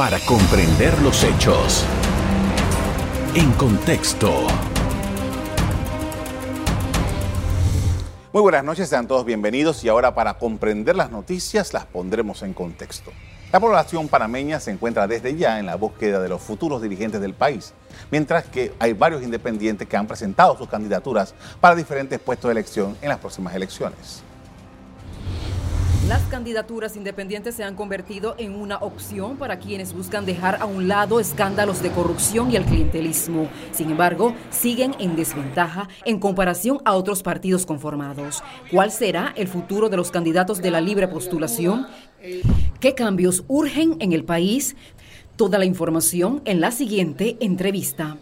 para comprender los hechos. En contexto. Muy buenas noches, sean todos bienvenidos y ahora para comprender las noticias las pondremos en contexto. La población panameña se encuentra desde ya en la búsqueda de los futuros dirigentes del país, mientras que hay varios independientes que han presentado sus candidaturas para diferentes puestos de elección en las próximas elecciones. Las candidaturas independientes se han convertido en una opción para quienes buscan dejar a un lado escándalos de corrupción y el clientelismo. Sin embargo, siguen en desventaja en comparación a otros partidos conformados. ¿Cuál será el futuro de los candidatos de la libre postulación? ¿Qué cambios urgen en el país? Toda la información en la siguiente entrevista.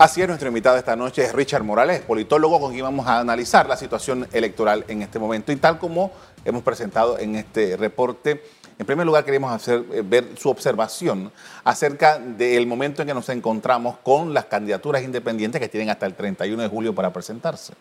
Así es, nuestro invitado esta noche es Richard Morales, politólogo con quien vamos a analizar la situación electoral en este momento. Y tal como hemos presentado en este reporte, en primer lugar queremos hacer, eh, ver su observación acerca del momento en que nos encontramos con las candidaturas independientes que tienen hasta el 31 de julio para presentarse.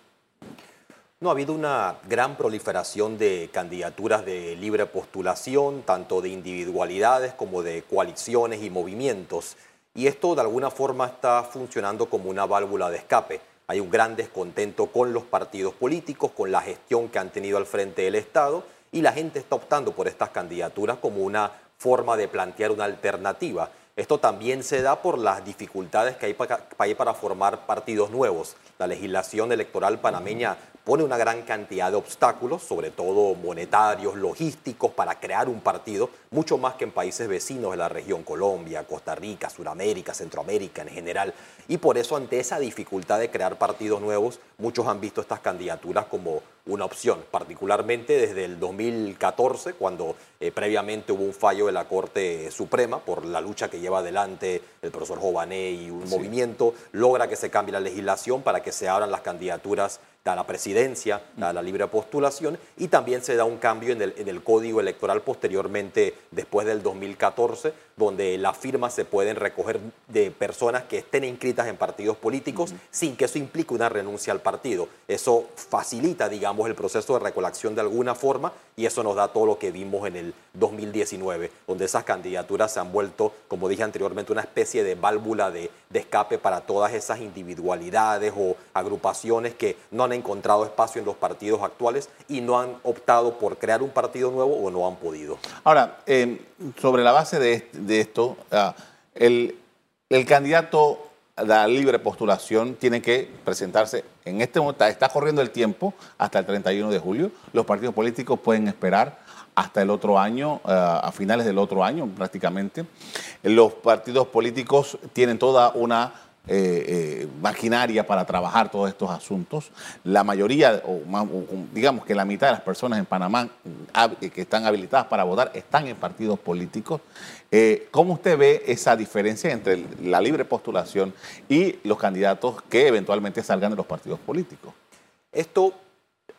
No, ha habido una gran proliferación de candidaturas de libre postulación, tanto de individualidades como de coaliciones y movimientos y esto de alguna forma está funcionando como una válvula de escape. Hay un gran descontento con los partidos políticos, con la gestión que han tenido al frente del Estado y la gente está optando por estas candidaturas como una forma de plantear una alternativa. Esto también se da por las dificultades que hay para, formar partidos nuevos. La legislación electoral panameña pone una gran cantidad de obstáculos, sobre todo monetarios, logísticos, para crear un partido, mucho más que en países vecinos de la región, Colombia, Costa Rica, Sudamérica, Centroamérica en general. Y por eso ante esa dificultad de crear partidos nuevos, muchos han visto estas candidaturas como una opción, particularmente desde el 2014, cuando eh, previamente hubo un fallo de la Corte Suprema por la lucha que lleva adelante el profesor Jované y un movimiento, logra que se cambie la legislación para que se abran las candidaturas a la presidencia, a la libre postulación, y también se da un cambio en el, en el código electoral posteriormente, después del 2014, donde las firmas se pueden recoger de personas que estén inscritas en partidos políticos sin que eso implique una renuncia al partido. Eso facilita, digamos, el proceso de recolección de alguna forma y eso nos da todo lo que vimos en el 2019, donde esas candidaturas se han vuelto, como dije anteriormente, una especie de válvula de, de escape para todas esas individualidades o agrupaciones que no han encontrado espacio en los partidos actuales y no han optado por crear un partido nuevo o no han podido. Ahora, eh, sobre la base de, esto, ah, el, candidato a la libre postulación tiene que presentarse en este momento, está corriendo el tiempo hasta el 31 de julio, los partidos políticos pueden esperar hasta el otro año, ah, a finales del otro año prácticamente. Los partidos políticos tienen toda una eh, eh, para trabajar todos estos asuntos. La mayoría, o, digamos que la mitad de las personas en Panamá que están habilitadas para votar están en partidos políticos. Eh, ¿Cómo usted ve esa diferencia entre la libre postulación y los candidatos que eventualmente salgan de los partidos políticos? Esto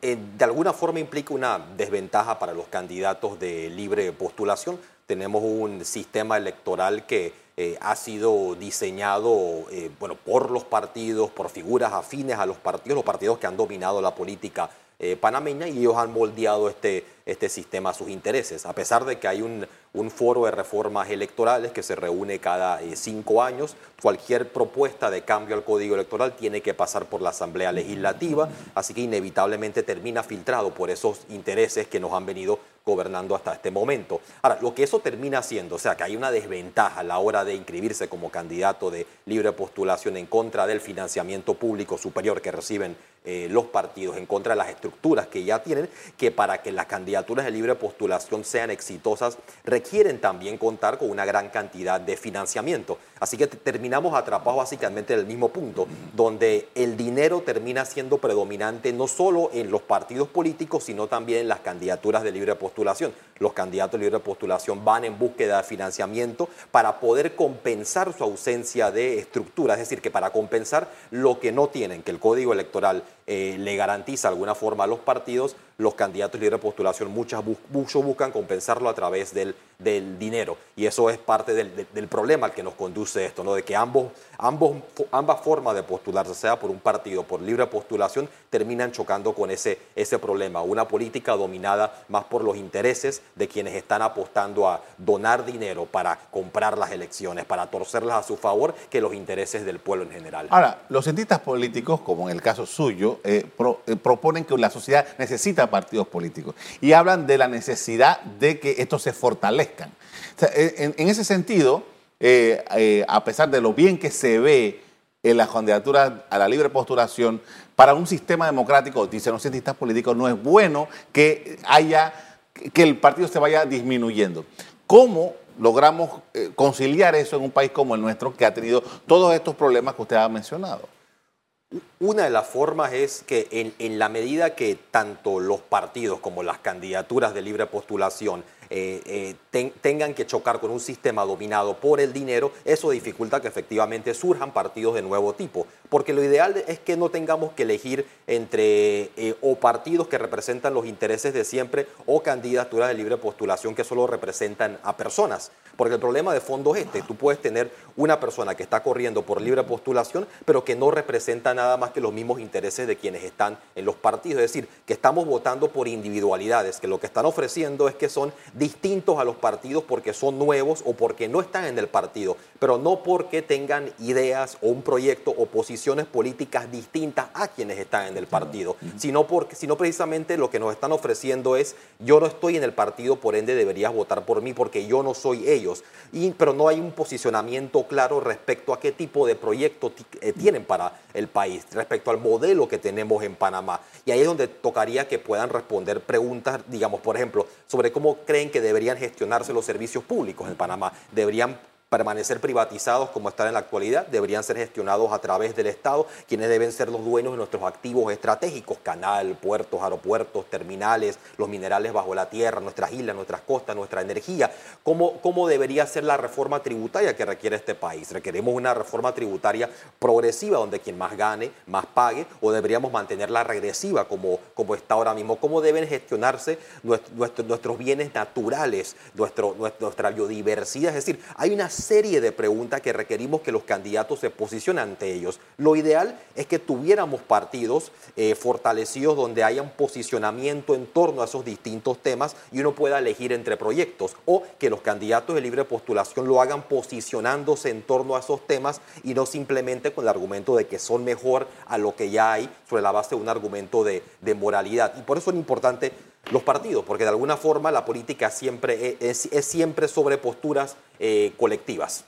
de alguna forma implica una desventaja para los candidatos de libre postulación. Tenemos un sistema electoral que eh, ha sido diseñado eh, bueno, por los partidos, por figuras afines a los partidos, los partidos que han dominado la política eh, panameña y ellos han moldeado este, este sistema a sus intereses. A pesar de que hay un, un foro de reformas electorales que se reúne cada cinco años, cualquier propuesta de cambio al código electoral tiene que pasar por la Asamblea Legislativa, así que inevitablemente termina filtrado por esos intereses que nos han venido gobernando hasta este momento. Ahora, lo que eso termina haciendo, o sea, que hay una desventaja a la hora de inscribirse como candidato de libre postulación en contra del financiamiento público superior que reciben eh, los partidos, en contra de las estructuras que ya tienen, que para que las candidaturas de libre postulación sean exitosas requieren también contar con una gran cantidad de financiamiento. Así que terminamos atrapados básicamente en el mismo punto, donde el dinero termina siendo predominante no solo en los partidos políticos, sino también en las candidaturas de libre postulación. Los candidatos de libre postulación van en búsqueda de financiamiento para poder compensar su ausencia de estructura, es decir, que para compensar lo que no tienen, que el código electoral eh, le garantiza de alguna forma a los partidos, los candidatos libre de postulación muchas, muchos buscan compensarlo a través del, del dinero. Y eso es parte del, del, problema al que nos conduce esto, ¿no? de que ambos, ambos, ambas formas de postularse, sea por un partido, por libre postulación, terminan chocando con ese, ese problema. Una política dominada más por los intereses de quienes están apostando a donar dinero para comprar las elecciones, para torcerlas a su favor, que los intereses del pueblo en general. Ahora, los cientistas políticos, como en el caso suyo, eh, eh, proponen que la sociedad necesita partidos políticos y hablan de la necesidad de que estos se fortalezcan. en, ese sentido, eh, a pesar de lo bien que se ve en las candidaturas a la libre postulación, para un sistema democrático, dicen los cientistas políticos, no es bueno que haya que el partido se vaya disminuyendo. ¿Cómo logramos conciliar eso en un país como el nuestro que ha tenido todos estos problemas que usted ha mencionado? Una de las formas es que en, la medida que tanto los partidos como las candidaturas de libre postulación eh, eh, tengan que chocar con un sistema dominado por el dinero, eso dificulta que efectivamente surjan partidos de nuevo tipo. Porque lo ideal es que no tengamos que elegir entre eh, o partidos que representan los intereses de siempre o candidaturas de libre postulación que solo representan a personas. Porque el problema de fondo es este, tú puedes tener una persona que está corriendo por libre postulación, pero que no representa nada más que los mismos intereses de quienes están en los partidos. Es decir, que estamos votando por individualidades, que lo que están ofreciendo es que son distintos a los partidos porque son nuevos o porque no están en el partido, pero no porque tengan ideas o un proyecto o posiciones políticas distintas a quienes están en el partido, sino, porque, sino precisamente lo que nos están ofreciendo es yo no estoy en el partido, por ende deberías votar por mí porque yo no soy ellos. Y, pero no hay un posicionamiento claro respecto a qué tipo de proyecto eh, tienen para el país, respecto al modelo que tenemos en Panamá. Y ahí es donde tocaría que puedan responder preguntas, digamos, por ejemplo, sobre cómo creen que deberían gestionarse los servicios públicos en Panamá. ¿Deberían permanecer privatizados como están en la actualidad, deberían ser gestionados a través del Estado, quienes deben ser los dueños de nuestros activos estratégicos, canal, puertos, aeropuertos, terminales, los minerales bajo la tierra, nuestras islas, nuestras costas, nuestra energía. ¿Cómo, cómo debería ser la reforma tributaria que requiere este país? ¿Requeremos una reforma tributaria progresiva donde quien más gane, más pague? ¿O deberíamos mantenerla regresiva como, como está ahora mismo? ¿Cómo deben gestionarse nuestros bienes naturales, nuestro, nuestra biodiversidad? Es decir, hay una serie de preguntas que requerimos que los candidatos se posicionen ante ellos. Lo ideal es que tuviéramos partidos eh, fortalecidos donde haya un posicionamiento en torno a esos distintos temas y uno pueda elegir entre proyectos o que los candidatos de libre postulación lo hagan posicionándose en torno a esos temas y no simplemente con el argumento de que son mejor a lo que ya hay sobre la base de un argumento de, de moralidad. Y por eso es importante los partidos, porque de alguna forma la política siempre es, siempre sobre posturas eh, colectivas.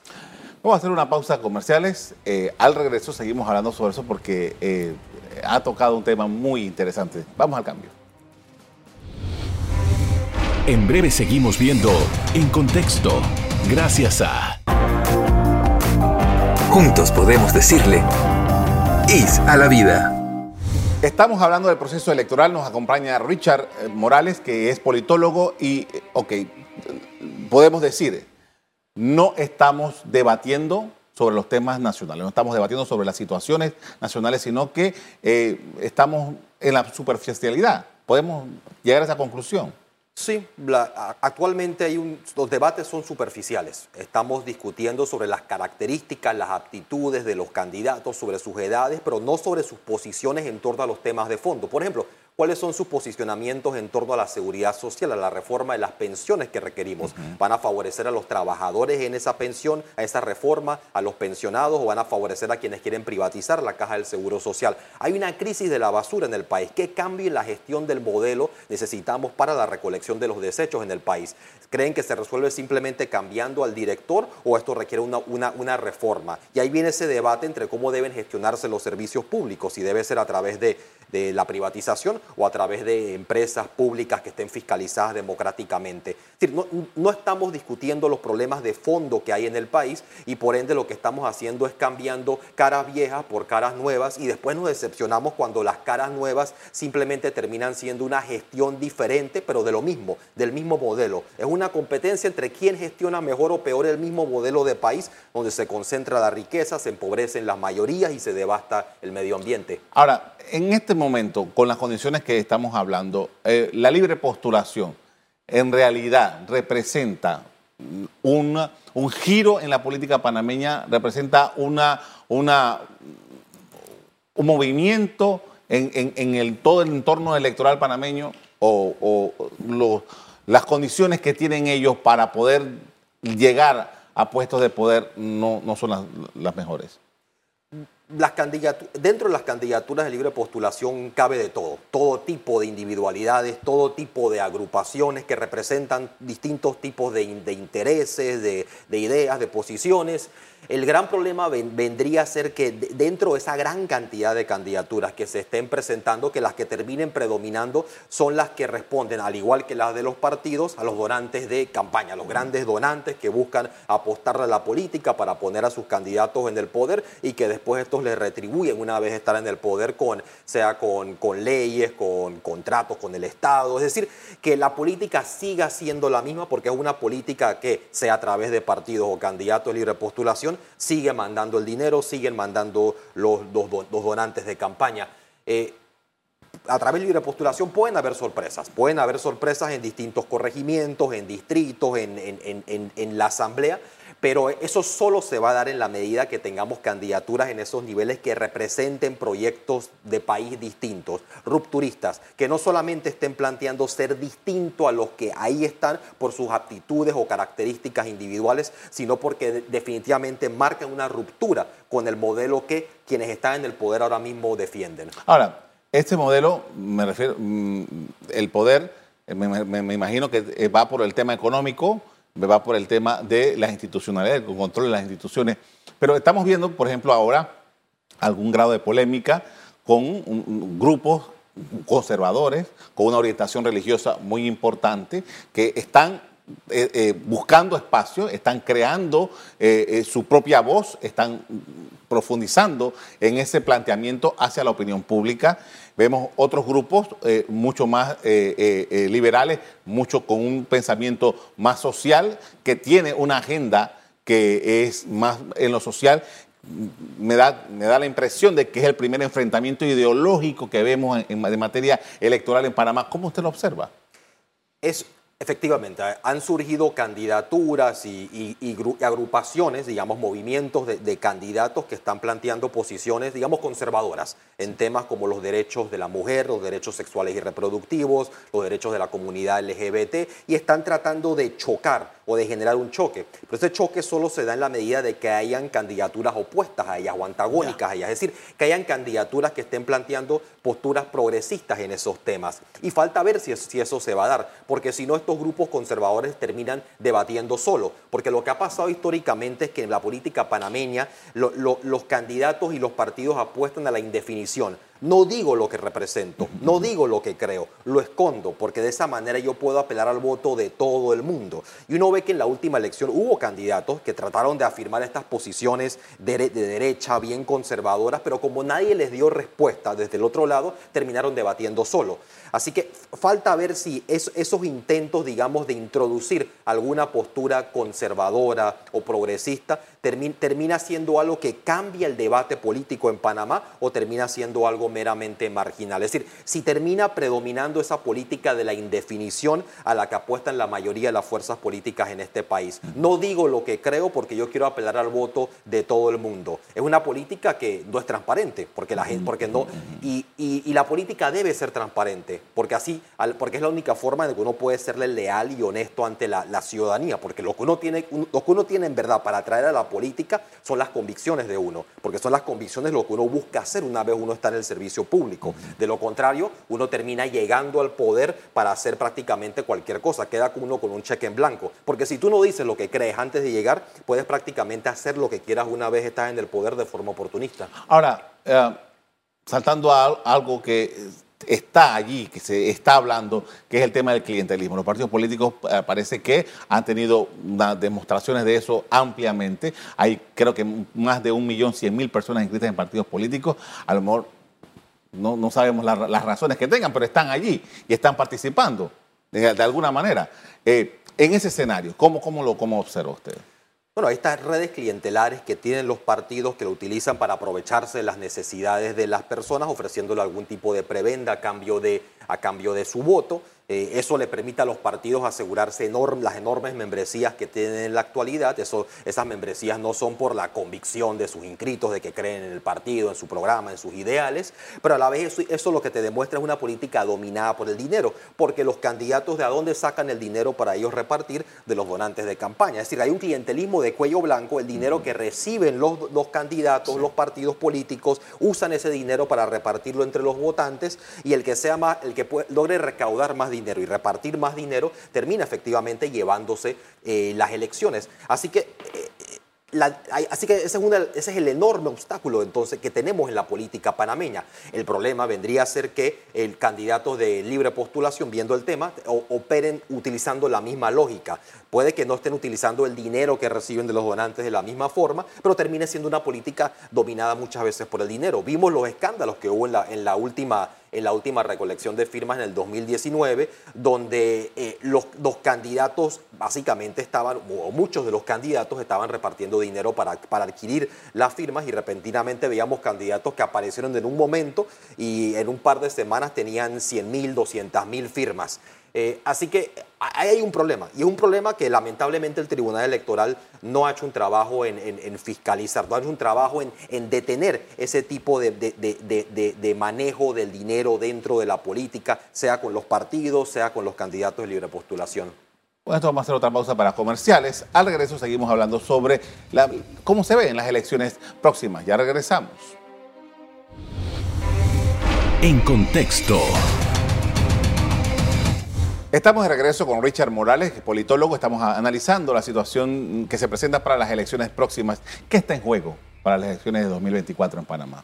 Vamos a hacer una pausa comerciales. Eh, al regreso seguimos hablando sobre eso porque eh, ha tocado un tema muy interesante. Vamos al cambio. En breve seguimos viendo En Contexto, gracias a... Juntos podemos decirle, IS a la vida. Estamos hablando del proceso electoral, nos acompaña Richard eh, Morales, que es politólogo y, eh, ok, podemos decir, no estamos debatiendo sobre los temas nacionales, no estamos debatiendo sobre las situaciones nacionales, sino que eh, estamos en la superficialidad. ¿Podemos llegar a esa conclusión? Sí, actualmente hay los debates son superficiales. Estamos discutiendo sobre las características, las aptitudes de los candidatos, sobre sus edades, pero no sobre sus posiciones en torno a los temas de fondo. Por ejemplo, cuáles son sus posicionamientos en torno a la seguridad social, a la reforma de las pensiones que requerimos. ¿Van a favorecer a los trabajadores en esa pensión, a esa reforma, a los pensionados o van a favorecer a quienes quieren privatizar la caja del seguro social? Hay una crisis de la basura en el país. ¿Qué cambio en la gestión del modelo necesitamos para la recolección de los desechos en el país? ¿Creen que se resuelve simplemente cambiando al director o esto requiere una, una, una reforma? Y ahí viene ese debate entre cómo deben gestionarse los servicios públicos, si debe ser a través de de la privatización o a través de empresas públicas que estén fiscalizadas democráticamente. No estamos discutiendo los problemas de fondo que hay en el país y por ende lo que estamos haciendo es cambiando caras viejas por caras nuevas y después nos decepcionamos cuando las caras nuevas simplemente terminan siendo una gestión diferente, pero de lo mismo, del mismo modelo. Es una competencia entre quién gestiona mejor o peor el mismo modelo de país, donde se concentra la riqueza, se empobrecen las mayorías y se devasta el medio ambiente. Ahora, en este momento, con las condiciones que estamos hablando, eh, la libre postulación en realidad representa un, un giro en la política panameña, representa una, una, un movimiento en, en- en el, todo el entorno electoral panameño o, o los- las condiciones que tienen ellos para poder llegar a puestos de poder no, no son las, las mejores. Las dentro de las candidaturas de libre postulación cabe de todo, todo tipo de individualidades, todo tipo de agrupaciones que representan distintos tipos de, in- de intereses, de, de ideas, de posiciones. El gran problema ven- vendría a ser que de- dentro de esa gran cantidad de candidaturas que se estén presentando, que las que terminen predominando son las que responden, al igual que las de los partidos, a los donantes de campaña, los grandes donantes que buscan apostarle a la política para poner a sus candidatos en el poder y que después estos les retribuyen una vez estar en el poder, con, sea con, con leyes, con contratos con el Estado. Es decir, que la política siga siendo la misma porque es una política que, sea a través de partidos o candidatos de libre postulación, sigue mandando el dinero, siguen mandando los, los do- los donantes de campaña. Eh, a través de libre postulación pueden haber sorpresas, pueden haber sorpresas en distintos corregimientos, en distritos, en, en- en- la asamblea, pero eso solo se va a dar en la medida que tengamos candidaturas en esos niveles que representen proyectos de país distintos, rupturistas, que no solamente estén planteando ser distinto a los que ahí están por sus aptitudes o características individuales, sino porque de- definitivamente marcan una ruptura con el modelo que quienes están en el poder ahora mismo defienden. Ahora, este modelo, me refiero, mm, el poder, eh, me, imagino que eh, va por el tema económico, va por el tema de las institucionalidades, el control de las instituciones. Pero estamos viendo, por ejemplo, ahora algún grado de polémica con grupos conservadores, con una orientación religiosa muy importante, que están eh, buscando espacio, están creando su propia voz, están profundizando en ese planteamiento hacia la opinión pública. Vemos otros grupos eh, mucho más eh, eh, liberales, mucho con un pensamiento más social, que tiene una agenda que es más en lo social. Me da, me da la impresión de que es el primer enfrentamiento ideológico que vemos en, de materia electoral en Panamá. ¿Cómo usted lo observa? Es efectivamente, eh, han surgido candidaturas y, y- y gru- y agrupaciones, digamos, movimientos de, de candidatos que están planteando posiciones, digamos, conservadoras en temas como los derechos de la mujer, los derechos sexuales y reproductivos, los derechos de la comunidad LGBT, y están tratando de chocar o de generar un choque. Pero ese choque solo se da en la medida de que hayan candidaturas opuestas a ellas o antagónicas a ellas, es decir, que hayan candidaturas que estén planteando posturas progresistas en esos temas. Y falta ver si, es- si eso se va a dar, porque si no estos grupos conservadores terminan debatiendo solo, porque lo que ha pasado históricamente es que en la política panameña lo- lo- los candidatos y los partidos apuestan a la indefinición. No digo lo que represento, no digo lo que creo, lo escondo, porque de esa manera yo puedo apelar al voto de todo el mundo. Y uno ve que en la última elección hubo candidatos que trataron de afirmar estas posiciones de, de derecha, bien conservadoras, pero como nadie les dio respuesta desde el otro lado, terminaron debatiendo solo. Así que falta ver si es- esos intentos, digamos, de introducir alguna postura conservadora o progresista termi- termina siendo algo que cambia el debate político en Panamá o termina siendo algo meramente marginal. Es decir, si termina predominando esa política de la indefinición a la que apuestan la mayoría de las fuerzas políticas en este país. No digo lo que creo porque yo quiero apelar al voto de todo el mundo. Es una política que no es transparente, porque la gente, porque no, y la política debe ser transparente, porque así, porque es la única forma en que uno puede serle leal y honesto ante la, la ciudadanía, porque lo que uno tiene, lo que uno tiene en verdad para atraer a la política son las convicciones de uno, porque son las convicciones lo que uno busca hacer una vez uno está en el servicio público. De lo contrario, uno termina llegando al poder para hacer prácticamente cualquier cosa, queda uno con un cheque en blanco, porque si tú no dices lo que crees antes de llegar, puedes prácticamente hacer lo que quieras una vez estás en el poder de forma oportunista. Ahora, eh, saltando a al- algo que está allí, que se está hablando, que es el tema del clientelismo. Los partidos políticos eh, parece que han tenido demostraciones de eso ampliamente. Hay creo que más de un millón cien mil personas inscritas en partidos políticos. A lo mejor no, sabemos las razones que tengan, pero están allí y están participando de, alguna manera. Eh, en ese escenario, ¿cómo, cómo lo cómo observa usted? Bueno, estas redes clientelares que tienen los partidos que lo utilizan para aprovecharse de las necesidades de las personas, ofreciéndole algún tipo de prebenda a cambio de, a cambio de su voto. Eh, eso le permite a los partidos asegurarse las enormes membresías que tienen en la actualidad. Eso, esas membresías no son por la convicción de sus inscritos, de que creen en el partido, en su programa, en sus ideales, pero a la vez eso, eso lo que te demuestra es una política dominada por el dinero, porque los candidatos de a dónde sacan el dinero para ellos repartir de los donantes de campaña. Es decir, hay un clientelismo de cuello blanco, el dinero que reciben los, los candidatos, los partidos políticos, usan ese dinero para repartirlo entre los votantes y el que sea más, el que logre recaudar más dinero y repartir más dinero, termina efectivamente llevándose eh, las elecciones. Así que eh, así que ese es, el enorme obstáculo entonces que tenemos en la política panameña. El problema vendría a ser que el candidato de libre postulación, viendo el tema, operen utilizando la misma lógica. Puede que no estén utilizando el dinero que reciben de los donantes de la misma forma, pero termine siendo una política dominada muchas veces por el dinero. Vimos los escándalos que hubo en la, última en la última recolección de firmas en el 2019, donde eh, los, los, candidatos básicamente estaban, o muchos de los candidatos estaban repartiendo dinero para, para adquirir las firmas y repentinamente veíamos candidatos que aparecieron en un momento y en un par de semanas tenían 100 mil, 200 mil firmas. Eh, así que ahí hay un problema, y es un problema que lamentablemente el Tribunal Electoral no ha hecho un trabajo en, fiscalizar, no ha hecho un trabajo en, detener ese tipo de, manejo del dinero dentro de la política, sea con los partidos, sea con los candidatos de libre postulación. Bueno, esto vamos a hacer otra pausa para comerciales. Al regreso seguimos hablando sobre cómo se ven las elecciones próximas. Ya regresamos. En contexto. Estamos de regreso con Richard Morales, politólogo. Estamos analizando la situación que se presenta para las elecciones próximas. ¿Qué está en juego para las elecciones de 2024 en Panamá?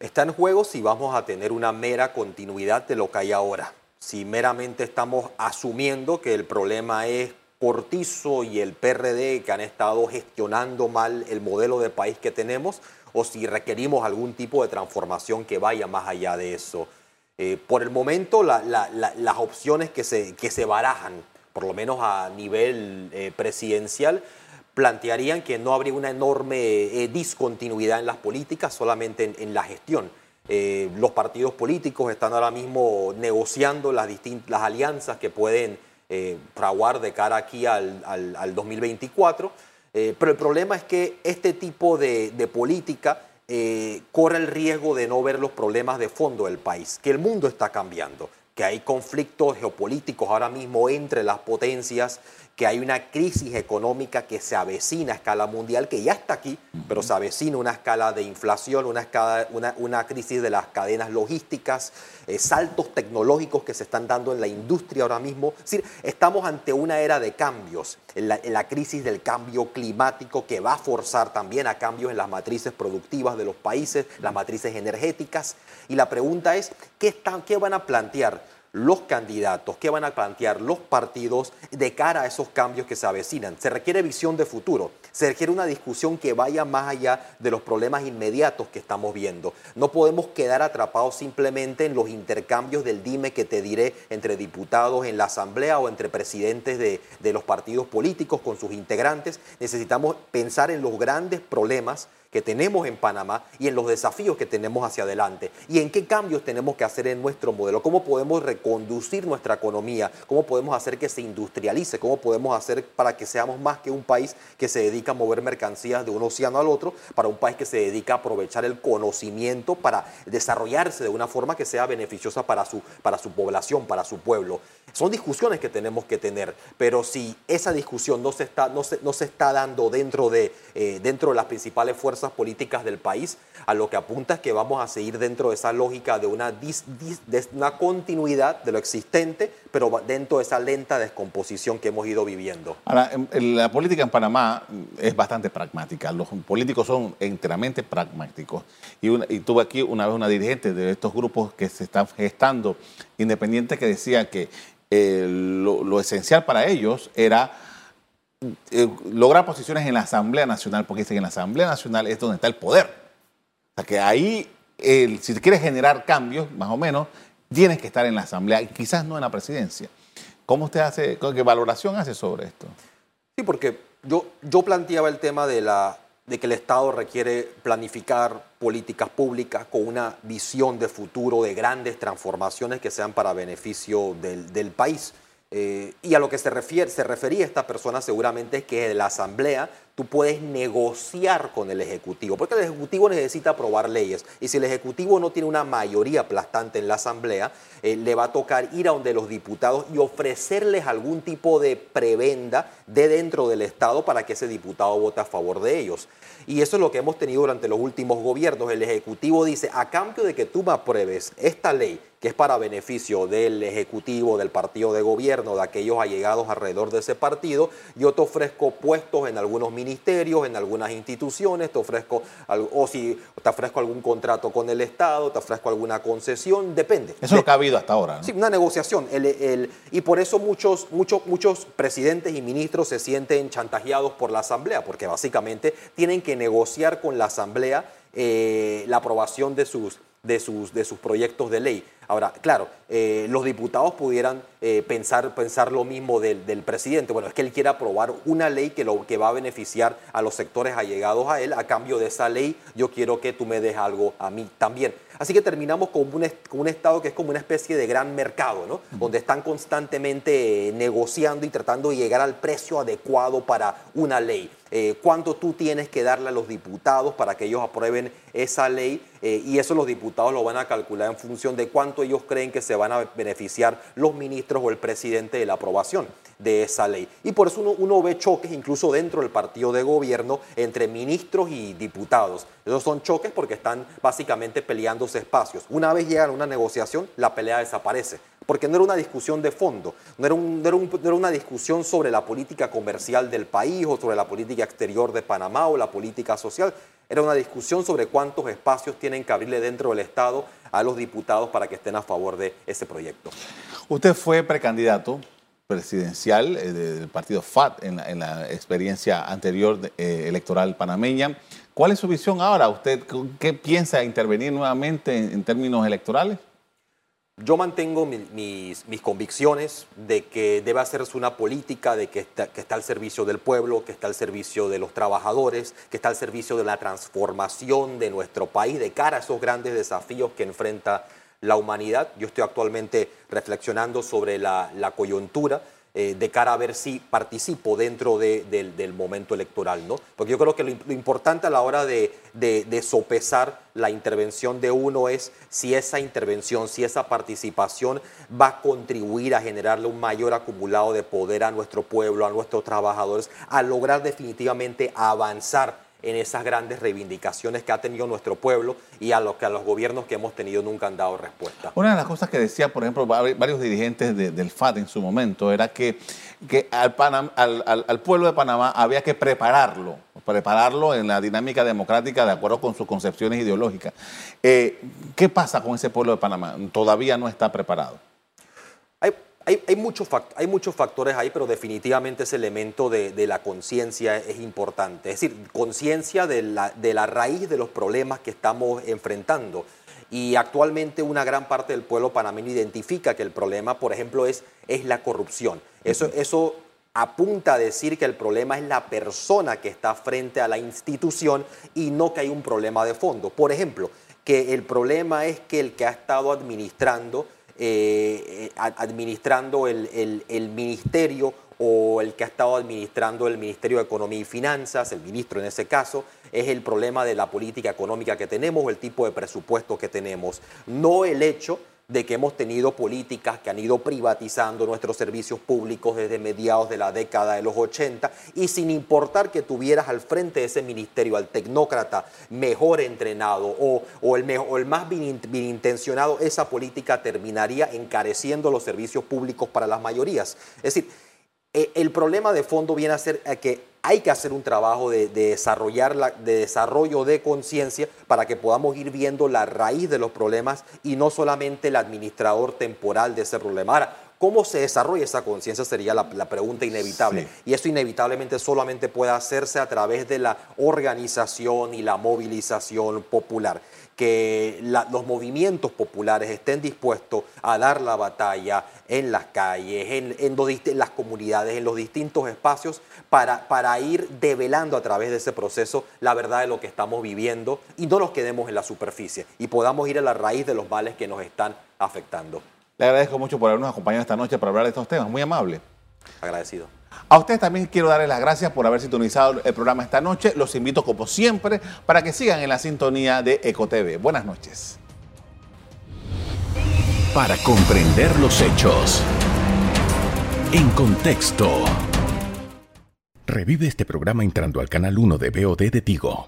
Está en juego si vamos a tener una mera continuidad de lo que hay ahora. Si meramente estamos asumiendo que el problema es Cortizo y el PRD que han estado gestionando mal el modelo de país que tenemos, o si requerimos algún tipo de transformación que vaya más allá de eso. Eh, por el momento, las opciones que se, que se barajan, por lo menos a nivel eh, presidencial, plantearían que no habría una enorme eh, discontinuidad en las políticas, solamente en, la gestión. los partidos políticos están ahora mismo negociando las, las alianzas que pueden fraguar de cara aquí al, al 2024, pero el problema es que este tipo de, de política eh, corre el riesgo de no ver los problemas de fondo del país, que el mundo está cambiando, que hay conflictos geopolíticos ahora mismo entre las potencias, que hay una crisis económica que se avecina a escala mundial, que ya está aquí, pero se avecina una escala de inflación, una, crisis de las cadenas logísticas, eh, saltos tecnológicos que se están dando en la industria ahora mismo. Es decir, estamos ante una era de cambios, en la, crisis del cambio climático que va a forzar también a cambios en las matrices productivas de los países, las matrices energéticas. Y la pregunta es, ¿qué, están, qué van a plantear? Los candidatos, qué van a plantear los partidos de cara a esos cambios que se avecinan. Se requiere visión de futuro, se requiere una discusión que vaya más allá de los problemas inmediatos que estamos viendo. No podemos quedar atrapados simplemente en los intercambios del dime que te diré entre diputados en la Asamblea o entre presidentes de, de los partidos políticos con sus integrantes. Necesitamos pensar en los grandes problemas que tenemos en Panamá y en los desafíos que tenemos hacia adelante. Y en qué cambios tenemos que hacer en nuestro modelo, cómo podemos reconducir nuestra economía, cómo podemos hacer que se industrialice, cómo podemos hacer para que seamos más que un país que se dedica a mover mercancías de un océano al otro, para un país que se dedica a aprovechar el conocimiento para desarrollarse de una forma que sea beneficiosa para su, para su población, para su pueblo. Son discusiones que tenemos que tener, pero si esa discusión no se está, no se, no se está dando dentro de, eh, dentro de las principales fuerzas políticas del país, a lo que apunta es que vamos a seguir dentro de esa lógica de una, de una continuidad de lo existente, pero dentro de esa lenta descomposición que hemos ido viviendo. Ahora, la política en Panamá es bastante pragmática. Los políticos son enteramente pragmáticos. Y, y tuve aquí una vez una dirigente de estos grupos que se están gestando independientes que decía que eh, lo, esencial para ellos era eh, lograr posiciones en la Asamblea Nacional, porque dicen que en la Asamblea Nacional es donde está el poder. O sea que ahí, si quieres generar cambios, más o menos, tienes que estar en la Asamblea y quizás no en la presidencia. ¿Cómo usted hace, qué valoración hace sobre esto? Sí, porque yo, yo planteaba el tema de la de que el Estado requiere planificar políticas públicas con una visión de futuro, de grandes transformaciones que sean para beneficio del, país. Eh, y a lo que se, refiere, se refería esta persona seguramente es que la Asamblea tú puedes negociar con el Ejecutivo, porque el Ejecutivo necesita aprobar leyes. Y si el Ejecutivo no tiene una mayoría aplastante en la Asamblea, eh, le va a tocar ir a donde los diputados y ofrecerles algún tipo de prebenda de dentro del Estado para que ese diputado vote a favor de ellos. Y eso es lo que hemos tenido durante los últimos gobiernos. El Ejecutivo dice, a cambio de que tú me apruebes esta ley, que es para beneficio del Ejecutivo, del partido de gobierno, de aquellos allegados alrededor de ese partido, yo te ofrezco puestos en algunos ministerios, en algunas instituciones, te ofrezco, o si te ofrezco algún contrato con el Estado, te ofrezco alguna concesión, depende. Eso es lo que ha habido hasta ahora. Sí, una negociación. y por eso muchos, muchos, muchos presidentes y ministros se sienten chantajeados por la Asamblea, porque básicamente tienen que negociar con la Asamblea eh, la aprobación de sus, de sus, de sus proyectos de ley. Ahora, claro, eh, los diputados pudieran eh, pensar, pensar lo mismo del, presidente. Bueno, es que él quiere aprobar una ley que, lo, que va a beneficiar a los sectores allegados a él. A cambio de esa ley, yo quiero que tú me des algo a mí también. Así que terminamos con un, un Estado que es como una especie de gran mercado, ¿no? Donde están constantemente negociando y tratando de llegar al precio adecuado para una ley. Eh, cuánto tú tienes que darle a los diputados para que ellos aprueben esa ley eh, y eso los diputados lo van a calcular en función de cuánto ellos creen que se van a beneficiar los ministros o el presidente de la aprobación de esa ley. Y por eso uno, ve choques incluso dentro del partido de gobierno entre ministros y diputados. Esos son choques porque están básicamente espacios. Una vez llegan a una negociación, la pelea desaparece. Porque no era una discusión de fondo, no era, no era una discusión sobre la política comercial del país o sobre la política exterior de Panamá o la política social. Era una discusión sobre cuántos espacios tienen que abrirle dentro del Estado a los diputados para que estén a favor de ese proyecto. Usted fue precandidato presidencial eh, del partido FAT en la, experiencia anterior eh, electoral panameña. ¿Cuál es su visión ahora? ¿Usted qué piensa intervenir nuevamente en, términos electorales? Yo mantengo mis, convicciones de que debe hacerse una política de que está, que está al servicio del pueblo, que está al servicio de los trabajadores, que está al servicio de la transformación de nuestro país de cara a esos grandes desafíos que enfrenta la humanidad. Yo estoy actualmente reflexionando sobre la, coyuntura eh, de cara a ver si participo dentro del momento electoral, ¿no? Porque yo creo que lo, importante a la hora de, sopesar la intervención de uno es si esa intervención, si esa participación va a contribuir a generarle un mayor acumulado de poder a nuestro pueblo, a nuestros trabajadores, a lograr definitivamente avanzar en esas grandes reivindicaciones que ha tenido nuestro pueblo y a los que a los gobiernos que hemos tenido nunca han dado respuesta. Una de las cosas que decía, por ejemplo, varios dirigentes del FAD en su momento era que, que al, al, pueblo de Panamá había que prepararlo, prepararlo en la dinámica democrática de acuerdo con sus concepciones ideológicas. Eh, ¿Qué pasa con ese pueblo de Panamá? Todavía no está preparado. Hay, muchos hay muchos factores ahí, pero definitivamente ese elemento de, la conciencia es importante. Es decir, conciencia de la, de la raíz de los problemas que estamos enfrentando. Y actualmente una gran parte del pueblo panameño identifica que el problema, por ejemplo, es, es la corrupción. Eso, eso apunta a decir que el problema es la persona que está frente a la institución y no que hay un problema de fondo. Por ejemplo, que el problema es que el que ha estado administrando eh, administrando el, ministerio o el que ha estado administrando el Ministerio de Economía y Finanzas, el ministro en ese caso, es el problema de la política económica que tenemos el tipo de presupuesto que tenemos, no el hecho de que hemos tenido políticas que han ido privatizando nuestros servicios públicos desde mediados de la década de los 80 y sin importar que tuvieras al frente de ese ministerio al tecnócrata mejor entrenado o, el, mejor, el más bien, intencionado, esa política terminaría encareciendo los servicios públicos para las mayorías. Es decir, e, el problema de fondo viene a ser que hay que hacer un trabajo de, desarrollar de desarrollo de conciencia para que podamos ir viendo la raíz de los problemas y no solamente el administrador temporal de ese problema. Ahora, ¿cómo se desarrolla esa conciencia? Sería la, pregunta inevitable. Y eso inevitablemente solamente puede hacerse a través de la organización y la movilización popular que los movimientos populares estén dispuestos a dar la batalla en las calles, en, las comunidades, en los distintos espacios, para, para ir develando a través de ese proceso la verdad de lo que estamos viviendo y no nos quedemos en la superficie y podamos ir a la raíz de los males que nos están afectando. Le agradezco mucho por habernos acompañado esta noche para hablar de estos temas. Muy amable. Agradecido. A ustedes también quiero darles las gracias por haber sintonizado el programa esta noche. Los invito, como siempre, para que sigan en la sintonía de EcoTV. Buenas noches. Para comprender los hechos. En contexto. Revive este programa entrando al canal 1 de BOD de Tigo.